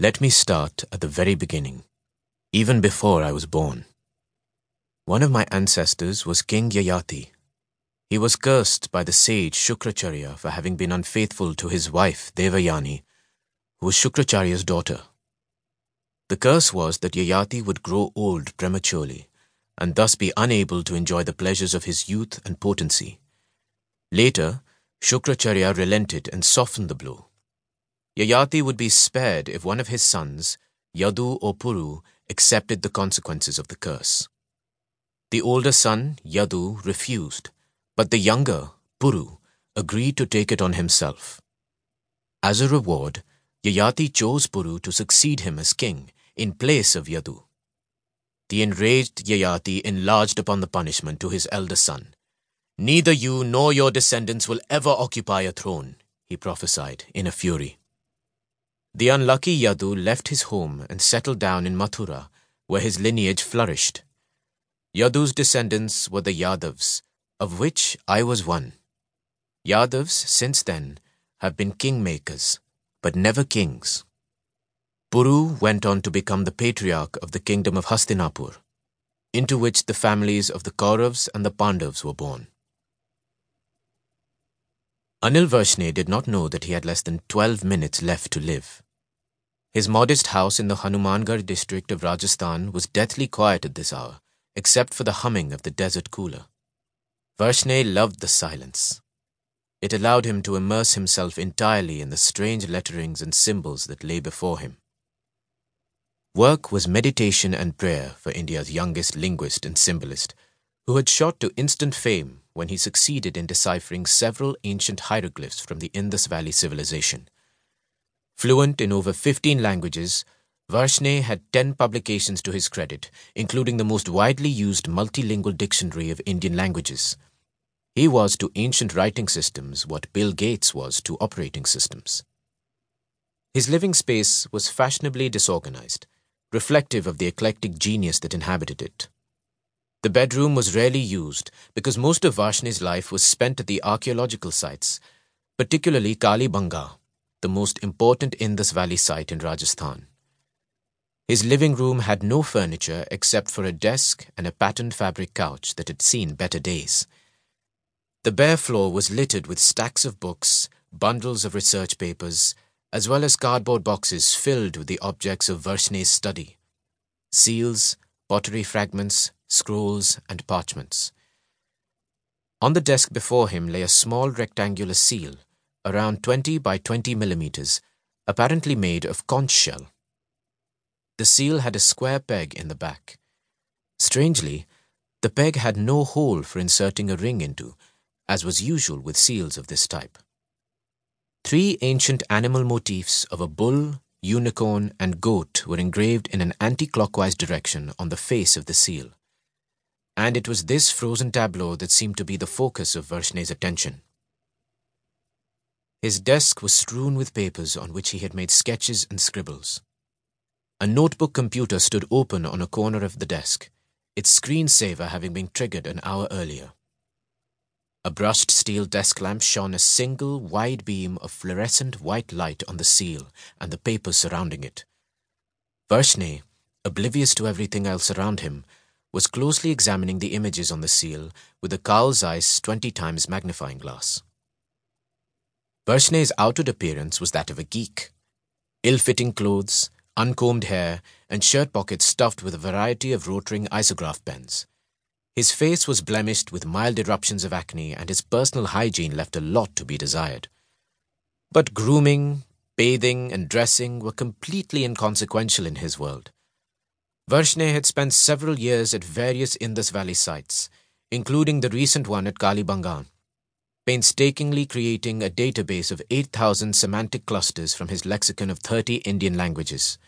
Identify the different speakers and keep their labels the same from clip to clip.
Speaker 1: Let me start at the very beginning, even before I was born. One of my ancestors was King Yayati. He was cursed by the sage Shukracharya for having been unfaithful to his wife Devayani, who was Shukracharya's daughter. The curse was that Yayati would grow old prematurely and thus be unable to enjoy the pleasures of his youth and potency. Later, Shukracharya relented and softened the blow. Yayati would be spared if one of his sons, Yadu or Puru, accepted the consequences of the curse. The older son, Yadu, refused, but the younger, Puru, agreed to take it on himself. As a reward, Yayati chose Puru to succeed him as king in place of Yadu. The enraged Yayati enlarged upon the punishment to his elder son. Neither you nor your descendants will ever occupy a throne, he prophesied in a fury. The unlucky Yadu left his home and settled down in Mathura, where his lineage flourished. Yadu's descendants were the Yadavs, of which I was one. Yadavs, since then, have been kingmakers, but never kings. Puru went on to become the patriarch of the kingdom of Hastinapur, into which the families of the Kauravs and the Pandavs were born. Anil Varshney did not know that he had less than 12 minutes left to live. His modest house in the Hanumangarh district of Rajasthan was deathly quiet at this hour, except for the humming of the desert cooler. Varshney loved the silence. It allowed him to immerse himself entirely in the strange letterings and symbols that lay before him. Work was meditation and prayer for India's youngest linguist and symbolist, who had shot to instant fame when he succeeded in deciphering several ancient hieroglyphs from the Indus Valley civilization. Fluent in over 15 languages, Varshney had 10 publications to his credit, including the most widely used multilingual dictionary of Indian languages. He was to ancient writing systems what Bill Gates was to operating systems. His living space was fashionably disorganized, reflective of the eclectic genius that inhabited it. The bedroom was rarely used because most of Varshney's life was spent at the archaeological sites, particularly Kalibangan, the most important Indus Valley site in Rajasthan. His living room had no furniture except for a desk and a patterned fabric couch that had seen better days. The bare floor was littered with stacks of books, bundles of research papers, as well as cardboard boxes filled with the objects of Varshney's study seals, pottery fragments, scrolls, and parchments. On the desk before him lay a small rectangular seal around 20 by 20 millimeters, apparently made of conch shell. The seal had a square peg in the back. Strangely, the peg had no hole for inserting a ring into, as was usual with seals of this type. Three ancient animal motifs of a bull, unicorn, and goat were engraved in an anti-clockwise direction on the face of the seal. And it was this frozen tableau that seemed to be the focus of Varshney's attention. His desk was strewn with papers on which he had made sketches and scribbles. A notebook computer stood open on a corner of the desk, its screensaver having been triggered an hour earlier. A brushed steel desk lamp shone a single wide beam of fluorescent white light on the seal and the papers surrounding it. Varshney, oblivious to everything else around him, was closely examining the images on the seal with a Carl Zeiss 20 times magnifying glass. Varshney's outward appearance was that of a geek. Ill-fitting clothes, uncombed hair, and shirt pockets stuffed with a variety of Rotring isograph pens. His face was blemished with mild eruptions of acne, and his personal hygiene left a lot to be desired. But grooming, bathing, and dressing were completely inconsequential in his world. Varshney had spent several years at various Indus Valley sites, including the recent one at Kalibangan painstakingly creating a database of 8,000 semantic clusters from his lexicon of 30 Indian languages.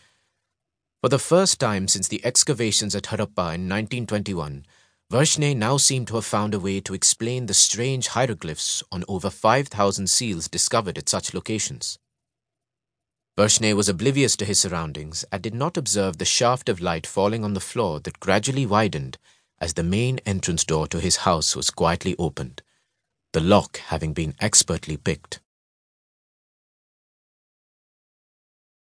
Speaker 1: For the first time since the excavations at Harappa in 1921, Varshney now seemed to have found a way to explain the strange hieroglyphs on over 5,000 seals discovered at such locations. Varshney was oblivious to his surroundings and did not observe the shaft of light falling on the floor that gradually widened as the main entrance door to his house was quietly opened the lock having been expertly picked.